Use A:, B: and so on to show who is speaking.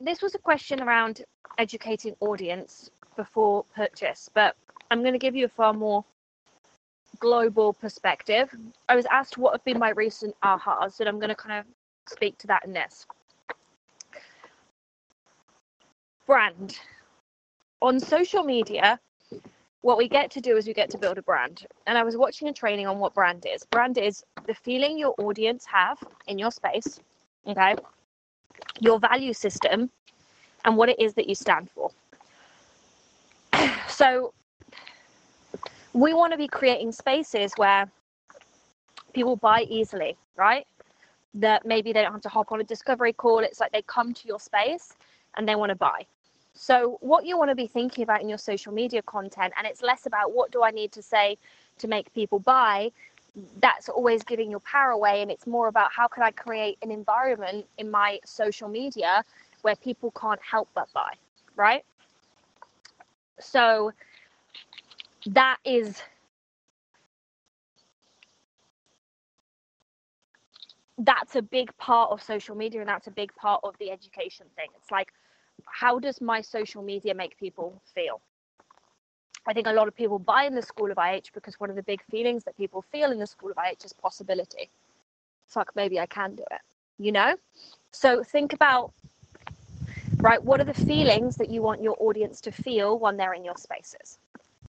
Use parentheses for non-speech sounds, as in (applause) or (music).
A: this was a question around educating audience before purchase, but I'm going to give you a far more global perspective. I was asked what have been my recent ahas, and I'm going to kind of speak to that in this. Brand. On social media, what we get to do is we get to build a brand. And I was watching a training on what brand is. Brand is the feeling your audience have in your space, okay? Your value system and what it is that you stand for. (clears throat) so we want to be creating spaces where people buy easily, right? That maybe they don't have to hop on a discovery call. It's like they come to your space and they want to buy. So, what you want to be thinking about in your social media content, and it's less about what do I need to say to make people buy, that's always giving your power away. And it's more about how can I create an environment in my social media where people can't help but buy, right? So, that is that's a big part of social media and that's a big part of the education thing it's like how does my social media make people feel? I think a lot of people buy in the School of IH because one of the big feelings that people feel in the School of IH is possibility. Fuck, maybe I can do it, you know? So think about, right, what are the feelings that you want your audience to feel when they're in your spaces?